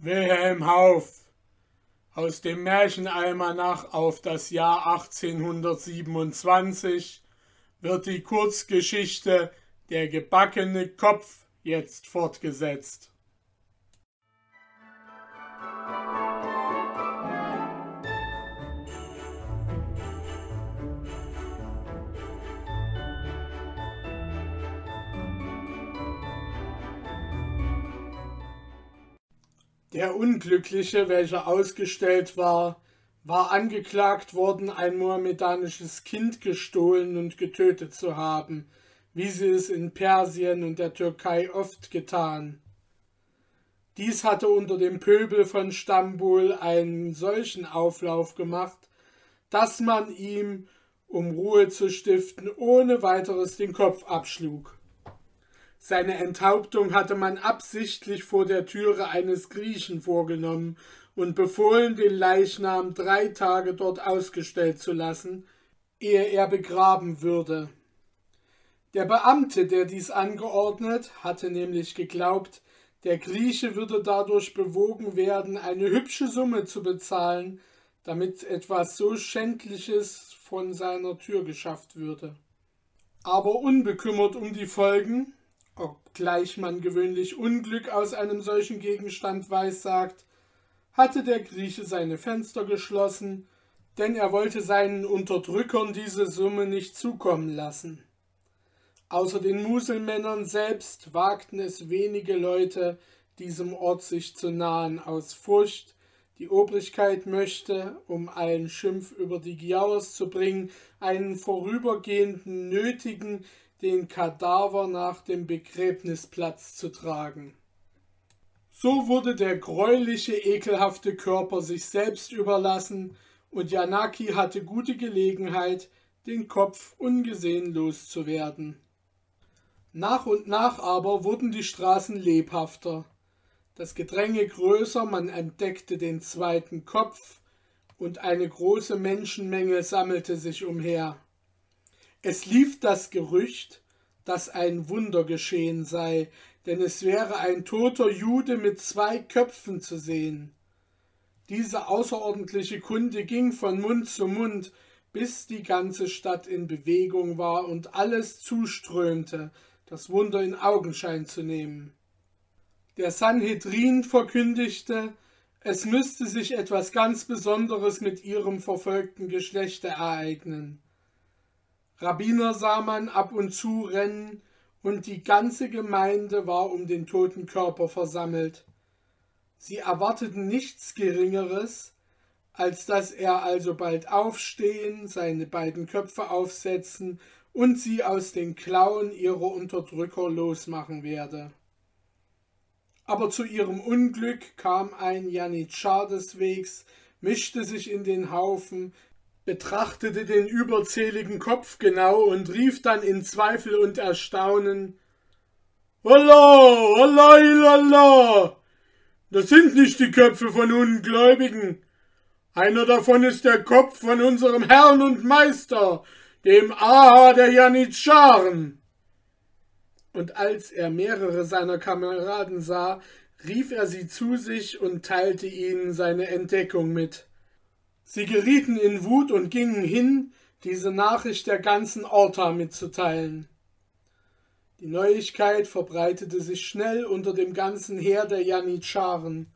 Wilhelm Hauf aus dem Märchenalmanach auf das Jahr 1827 wird die Kurzgeschichte Der gebackene Kopf jetzt fortgesetzt. Der Unglückliche, welcher ausgestellt war, war angeklagt worden, ein mohammedanisches Kind gestohlen und getötet zu haben, wie sie es in Persien und der Türkei oft getan. Dies hatte unter dem Pöbel von Stambul einen solchen Auflauf gemacht, dass man ihm, um Ruhe zu stiften, ohne weiteres den Kopf abschlug. Seine Enthauptung hatte man absichtlich vor der Türe eines Griechen vorgenommen und befohlen, den Leichnam drei Tage dort ausgestellt zu lassen, ehe er begraben würde. Der Beamte, der dies angeordnet, hatte nämlich geglaubt, der Grieche würde dadurch bewogen werden, eine hübsche Summe zu bezahlen, damit etwas so Schändliches von seiner Tür geschafft würde. Aber unbekümmert um die Folgen, obgleich man gewöhnlich Unglück aus einem solchen Gegenstand weissagt, hatte der Grieche seine Fenster geschlossen, denn er wollte seinen Unterdrückern diese Summe nicht zukommen lassen. Außer den Muselmännern selbst wagten es wenige Leute, diesem Ort sich zu nahen, aus Furcht, die Obrigkeit möchte, um allen Schimpf über die Giaurs zu bringen, einen vorübergehenden nötigen, den Kadaver nach dem Begräbnisplatz zu tragen. So wurde der greuliche, ekelhafte Körper sich selbst überlassen, und Yanaki hatte gute Gelegenheit, den Kopf ungesehen loszuwerden. Nach und nach aber wurden die Straßen lebhafter, das Gedränge größer, man entdeckte den zweiten Kopf, und eine große Menschenmenge sammelte sich umher. Es lief das Gerücht, dass ein Wunder geschehen sei, denn es wäre ein toter Jude mit zwei Köpfen zu sehen. Diese außerordentliche Kunde ging von Mund zu Mund, bis die ganze Stadt in Bewegung war und alles zuströmte, das Wunder in Augenschein zu nehmen. Der Sanhedrin verkündigte, es müsste sich etwas ganz Besonderes mit ihrem verfolgten Geschlechte ereignen. Rabbiner sah man ab und zu rennen, und die ganze Gemeinde war um den toten Körper versammelt. Sie erwarteten nichts Geringeres, als dass er alsobald aufstehen, seine beiden Köpfe aufsetzen und sie aus den Klauen ihrer Unterdrücker losmachen werde. Aber zu ihrem Unglück kam ein Janitschar des Wegs, mischte sich in den Haufen, betrachtete den überzähligen Kopf genau und rief dann in Zweifel und Erstaunen Allah, Allah, Allah. Das sind nicht die Köpfe von Ungläubigen. Einer davon ist der Kopf von unserem Herrn und Meister, dem Aha der Janitscharen. Und als er mehrere seiner Kameraden sah, rief er sie zu sich und teilte ihnen seine Entdeckung mit. Sie gerieten in Wut und gingen hin, diese Nachricht der ganzen Orta mitzuteilen. Die Neuigkeit verbreitete sich schnell unter dem ganzen Heer der Janitscharen.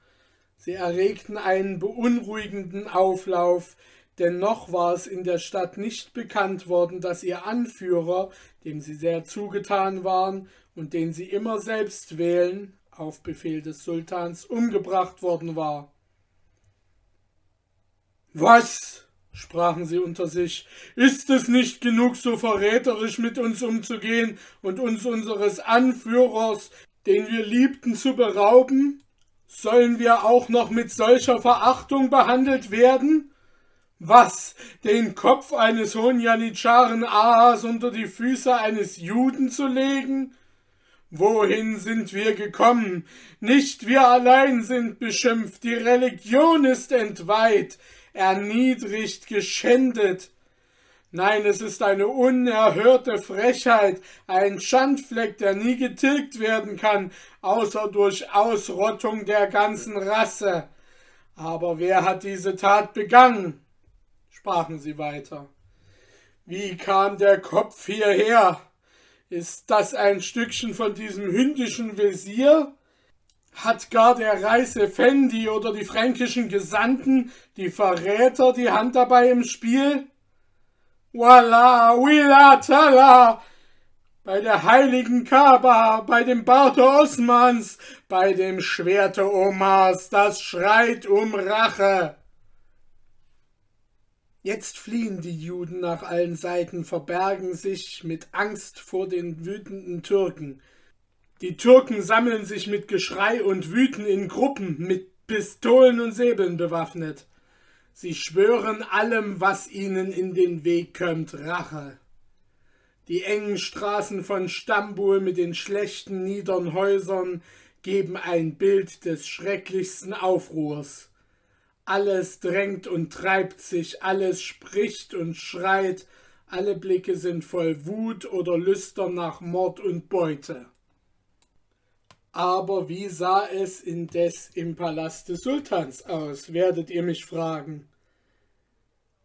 Sie erregten einen beunruhigenden Auflauf, denn noch war es in der Stadt nicht bekannt worden, dass ihr Anführer, dem sie sehr zugetan waren und den sie immer selbst wählen, auf Befehl des Sultans umgebracht worden war. Was? sprachen sie unter sich, ist es nicht genug, so verräterisch mit uns umzugehen und uns unseres Anführers, den wir liebten, zu berauben? Sollen wir auch noch mit solcher Verachtung behandelt werden? Was, den Kopf eines hohen Janitscharen Ahas unter die Füße eines Juden zu legen? Wohin sind wir gekommen? Nicht wir allein sind beschimpft, die Religion ist entweiht, erniedrigt, geschändet. Nein, es ist eine unerhörte Frechheit, ein Schandfleck, der nie getilgt werden kann, außer durch Ausrottung der ganzen Rasse. Aber wer hat diese Tat begangen? sprachen sie weiter. Wie kam der Kopf hierher? Ist das ein Stückchen von diesem hündischen Visier? Hat gar der Fendi oder die fränkischen Gesandten, die Verräter, die Hand dabei im Spiel? Walla, willa, talla! Bei der heiligen Kaaba, bei dem Barte Osmans, bei dem Schwerte Omars, das schreit um Rache. Jetzt fliehen die Juden nach allen Seiten, verbergen sich mit Angst vor den wütenden Türken. Die Türken sammeln sich mit Geschrei und wüten in Gruppen, mit Pistolen und Säbeln bewaffnet. Sie schwören allem, was ihnen in den Weg kommt, Rache. Die engen Straßen von Stambul mit den schlechten, niedern Häusern geben ein Bild des schrecklichsten Aufruhrs. Alles drängt und treibt sich, alles spricht und schreit, alle Blicke sind voll Wut oder Lüstern nach Mord und Beute. Aber wie sah es indes im Palast des Sultans aus, werdet ihr mich fragen.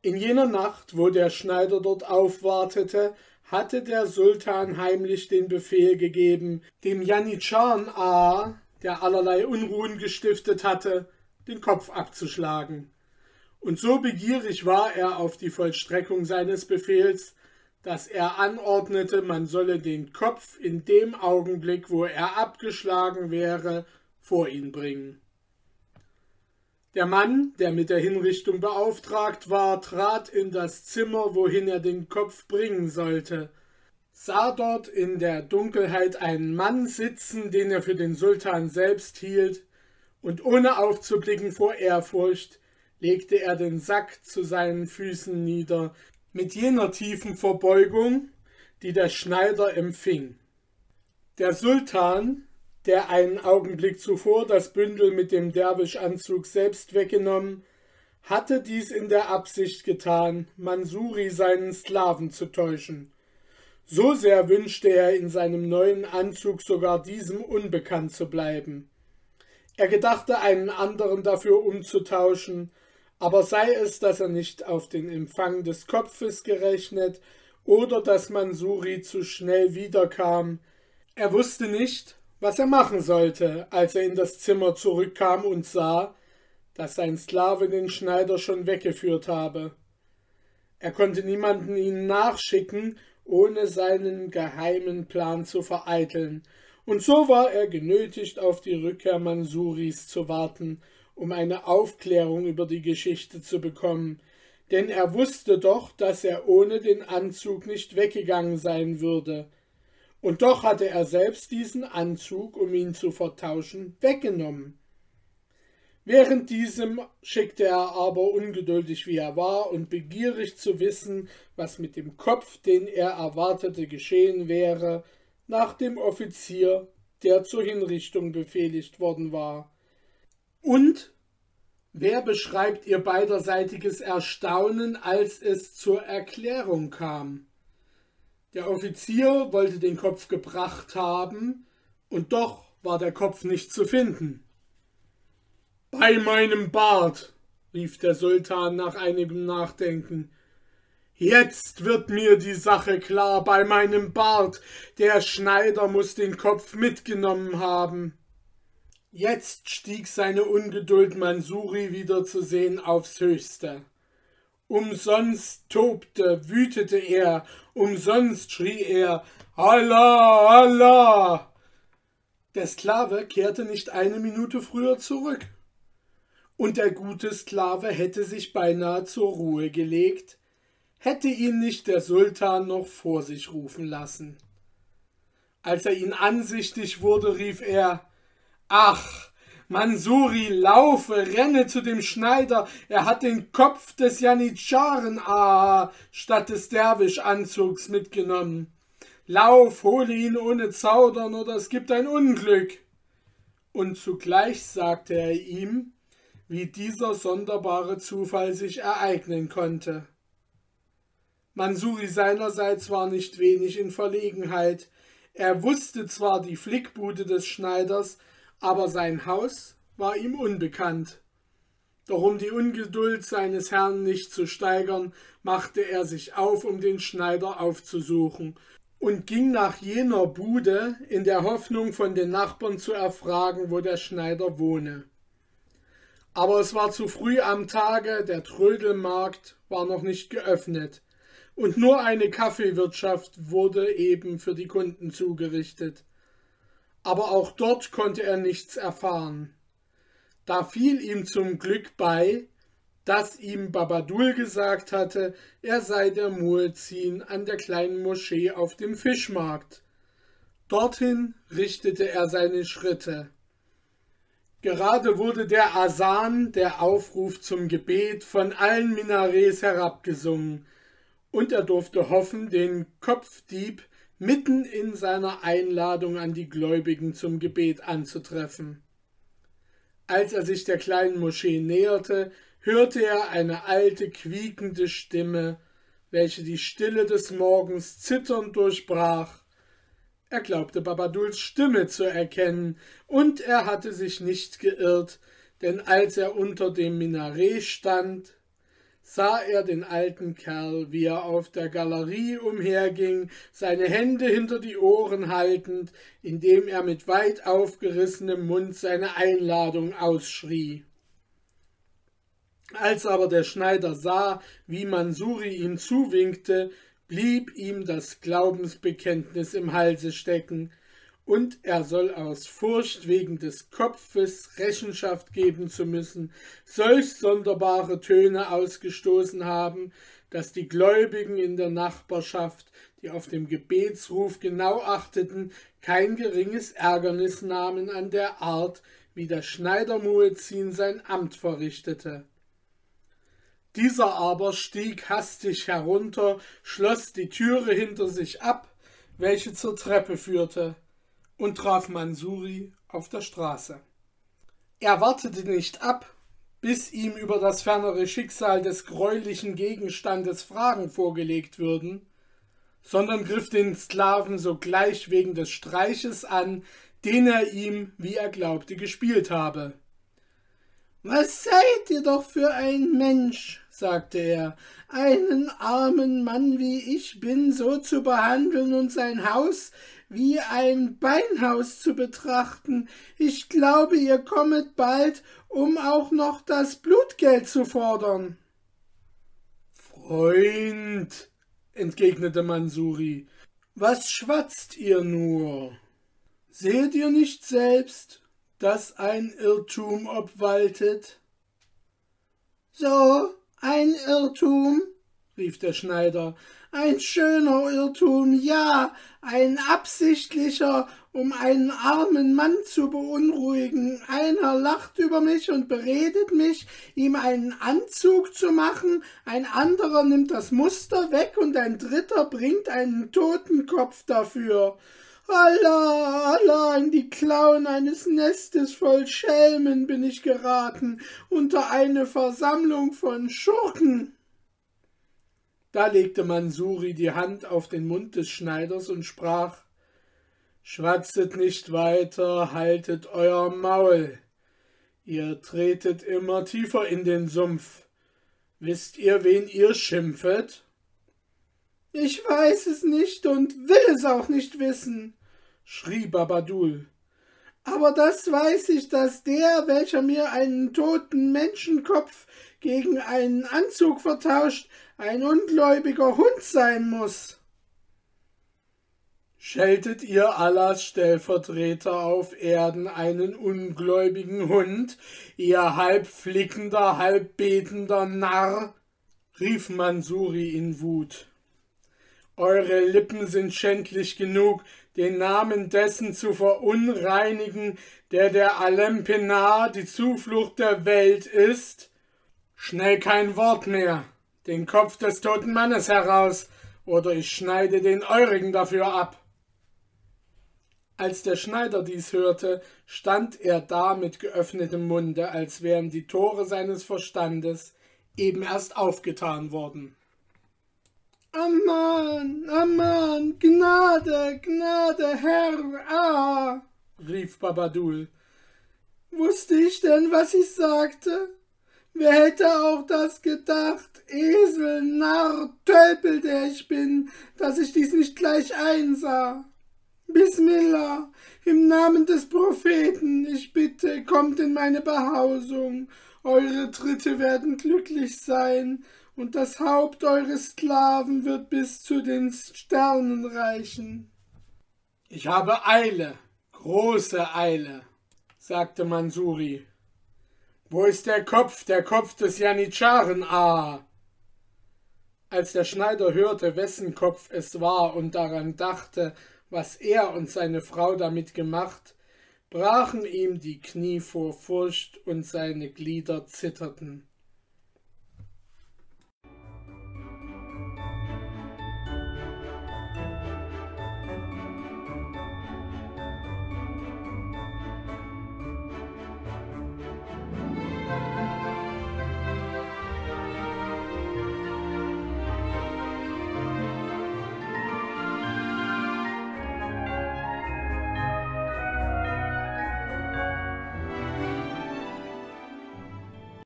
In jener Nacht, wo der Schneider dort aufwartete, hatte der Sultan heimlich den Befehl gegeben, dem Janitscharn A., der allerlei Unruhen gestiftet hatte, den Kopf abzuschlagen. Und so begierig war er auf die Vollstreckung seines Befehls, dass er anordnete, man solle den Kopf in dem Augenblick, wo er abgeschlagen wäre, vor ihn bringen. Der Mann, der mit der Hinrichtung beauftragt war, trat in das Zimmer, wohin er den Kopf bringen sollte, sah dort in der Dunkelheit einen Mann sitzen, den er für den Sultan selbst hielt, und ohne aufzublicken vor Ehrfurcht legte er den Sack zu seinen Füßen nieder, mit jener tiefen Verbeugung, die der Schneider empfing. Der Sultan, der einen Augenblick zuvor das Bündel mit dem Derwischanzug selbst weggenommen, hatte dies in der Absicht getan, Mansuri seinen Sklaven zu täuschen. So sehr wünschte er in seinem neuen Anzug sogar diesem unbekannt zu bleiben. Er gedachte einen anderen dafür umzutauschen, aber sei es, dass er nicht auf den Empfang des Kopfes gerechnet oder dass Mansuri zu schnell wiederkam, er wusste nicht, was er machen sollte, als er in das Zimmer zurückkam und sah, dass sein Sklave den Schneider schon weggeführt habe. Er konnte niemanden ihnen nachschicken, ohne seinen geheimen Plan zu vereiteln, und so war er genötigt, auf die Rückkehr Mansuris zu warten, um eine Aufklärung über die Geschichte zu bekommen, denn er wusste doch, dass er ohne den Anzug nicht weggegangen sein würde. Und doch hatte er selbst diesen Anzug, um ihn zu vertauschen, weggenommen. Während diesem schickte er aber ungeduldig wie er war und begierig zu wissen, was mit dem Kopf, den er erwartete, geschehen wäre, nach dem Offizier, der zur Hinrichtung befehligt worden war. Und wer beschreibt ihr beiderseitiges Erstaunen, als es zur Erklärung kam? Der Offizier wollte den Kopf gebracht haben, und doch war der Kopf nicht zu finden. Bei meinem Bart, rief der Sultan nach einigem Nachdenken. Jetzt wird mir die Sache klar bei meinem Bart. Der Schneider muss den Kopf mitgenommen haben. Jetzt stieg seine Ungeduld, Mansuri wiederzusehen, aufs höchste. Umsonst tobte, wütete er, umsonst schrie er Allah, Allah. Der Sklave kehrte nicht eine Minute früher zurück. Und der gute Sklave hätte sich beinahe zur Ruhe gelegt, hätte ihn nicht der Sultan noch vor sich rufen lassen. Als er ihn ansichtig wurde, rief er Ach, Mansuri, laufe, renne zu dem Schneider, er hat den Kopf des Janitscharen ah, statt des Derwischanzugs mitgenommen. Lauf, hole ihn ohne Zaudern, oder es gibt ein Unglück. Und zugleich sagte er ihm, wie dieser sonderbare Zufall sich ereignen konnte. Mansuri seinerseits war nicht wenig in Verlegenheit. Er wusste zwar die Flickbude des Schneiders, aber sein Haus war ihm unbekannt. Doch um die Ungeduld seines Herrn nicht zu steigern, machte er sich auf, um den Schneider aufzusuchen, und ging nach jener Bude in der Hoffnung, von den Nachbarn zu erfragen, wo der Schneider wohne. Aber es war zu früh am Tage, der Trödelmarkt war noch nicht geöffnet, und nur eine Kaffeewirtschaft wurde eben für die Kunden zugerichtet. Aber auch dort konnte er nichts erfahren. Da fiel ihm zum Glück bei, dass ihm Babadul gesagt hatte, er sei der Muezzin an der kleinen Moschee auf dem Fischmarkt. Dorthin richtete er seine Schritte. Gerade wurde der Asan, der Aufruf zum Gebet, von allen Minarets herabgesungen, und er durfte hoffen, den Kopfdieb mitten in seiner Einladung an die Gläubigen zum Gebet anzutreffen. Als er sich der kleinen Moschee näherte, hörte er eine alte, quiekende Stimme, welche die Stille des Morgens zitternd durchbrach. Er glaubte Babaduls Stimme zu erkennen, und er hatte sich nicht geirrt, denn als er unter dem Minaret stand, sah er den alten Kerl, wie er auf der Galerie umherging, seine Hände hinter die Ohren haltend, indem er mit weit aufgerissenem Mund seine Einladung ausschrie. Als aber der Schneider sah, wie Mansuri ihm zuwinkte, blieb ihm das Glaubensbekenntnis im Halse stecken, und er soll aus Furcht wegen des Kopfes Rechenschaft geben zu müssen, solch sonderbare Töne ausgestoßen haben, dass die Gläubigen in der Nachbarschaft, die auf dem Gebetsruf genau achteten, kein geringes Ärgernis nahmen an der Art, wie der Schneider Muezzin sein Amt verrichtete. Dieser aber stieg hastig herunter, schloss die Türe hinter sich ab, welche zur Treppe führte und traf Mansuri auf der Straße. Er wartete nicht ab, bis ihm über das fernere Schicksal des greulichen Gegenstandes Fragen vorgelegt würden, sondern griff den Sklaven sogleich wegen des Streiches an, den er ihm, wie er glaubte, gespielt habe. Was seid ihr doch für ein Mensch, sagte er, einen armen Mann wie ich bin so zu behandeln und sein Haus wie ein Beinhaus zu betrachten. Ich glaube, ihr kommet bald, um auch noch das Blutgeld zu fordern. Freund, entgegnete Mansuri, was schwatzt ihr nur? Seht ihr nicht selbst, dass ein Irrtum obwaltet? So, ein Irrtum, rief der Schneider, ein schöner Irrtum, ja, ein absichtlicher, um einen armen Mann zu beunruhigen. Einer lacht über mich und beredet mich, ihm einen Anzug zu machen, ein anderer nimmt das Muster weg und ein dritter bringt einen Totenkopf dafür. Allah, Allah, in die Klauen eines Nestes voll Schelmen bin ich geraten, unter eine Versammlung von Schurken. Da legte Mansuri die Hand auf den Mund des Schneiders und sprach Schwatzet nicht weiter, haltet euer Maul. Ihr tretet immer tiefer in den Sumpf. Wisst ihr, wen ihr schimpfet? Ich weiß es nicht und will es auch nicht wissen, schrie Babadul. Aber das weiß ich, dass der, welcher mir einen toten Menschenkopf gegen einen Anzug vertauscht, ein ungläubiger Hund sein muss. Scheltet ihr Allahs Stellvertreter auf Erden einen ungläubigen Hund, ihr halb flickender, halb betender Narr? rief Mansuri in Wut. Eure Lippen sind schändlich genug, den Namen dessen zu verunreinigen, der der Alempenar, die Zuflucht der Welt ist? Schnell kein Wort mehr, den Kopf des toten Mannes heraus, oder ich schneide den eurigen dafür ab. Als der Schneider dies hörte, stand er da mit geöffnetem Munde, als wären die Tore seines Verstandes eben erst aufgetan worden. Aman, Aman, Gnade, Gnade, Herr, ah, rief Babadul. Wusste ich denn, was ich sagte? Wer hätte auch das gedacht, Esel, Narr, Tölpel, der ich bin, dass ich dies nicht gleich einsah? Bismillah, im Namen des Propheten, ich bitte, kommt in meine Behausung, eure Tritte werden glücklich sein, und das Haupt eures Sklaven wird bis zu den Sternen reichen. Ich habe Eile, große Eile, sagte Mansuri. Wo ist der Kopf, der Kopf des Janitscharen, ah? Als der Schneider hörte, wessen Kopf es war und daran dachte, was er und seine Frau damit gemacht, brachen ihm die Knie vor Furcht und seine Glieder zitterten.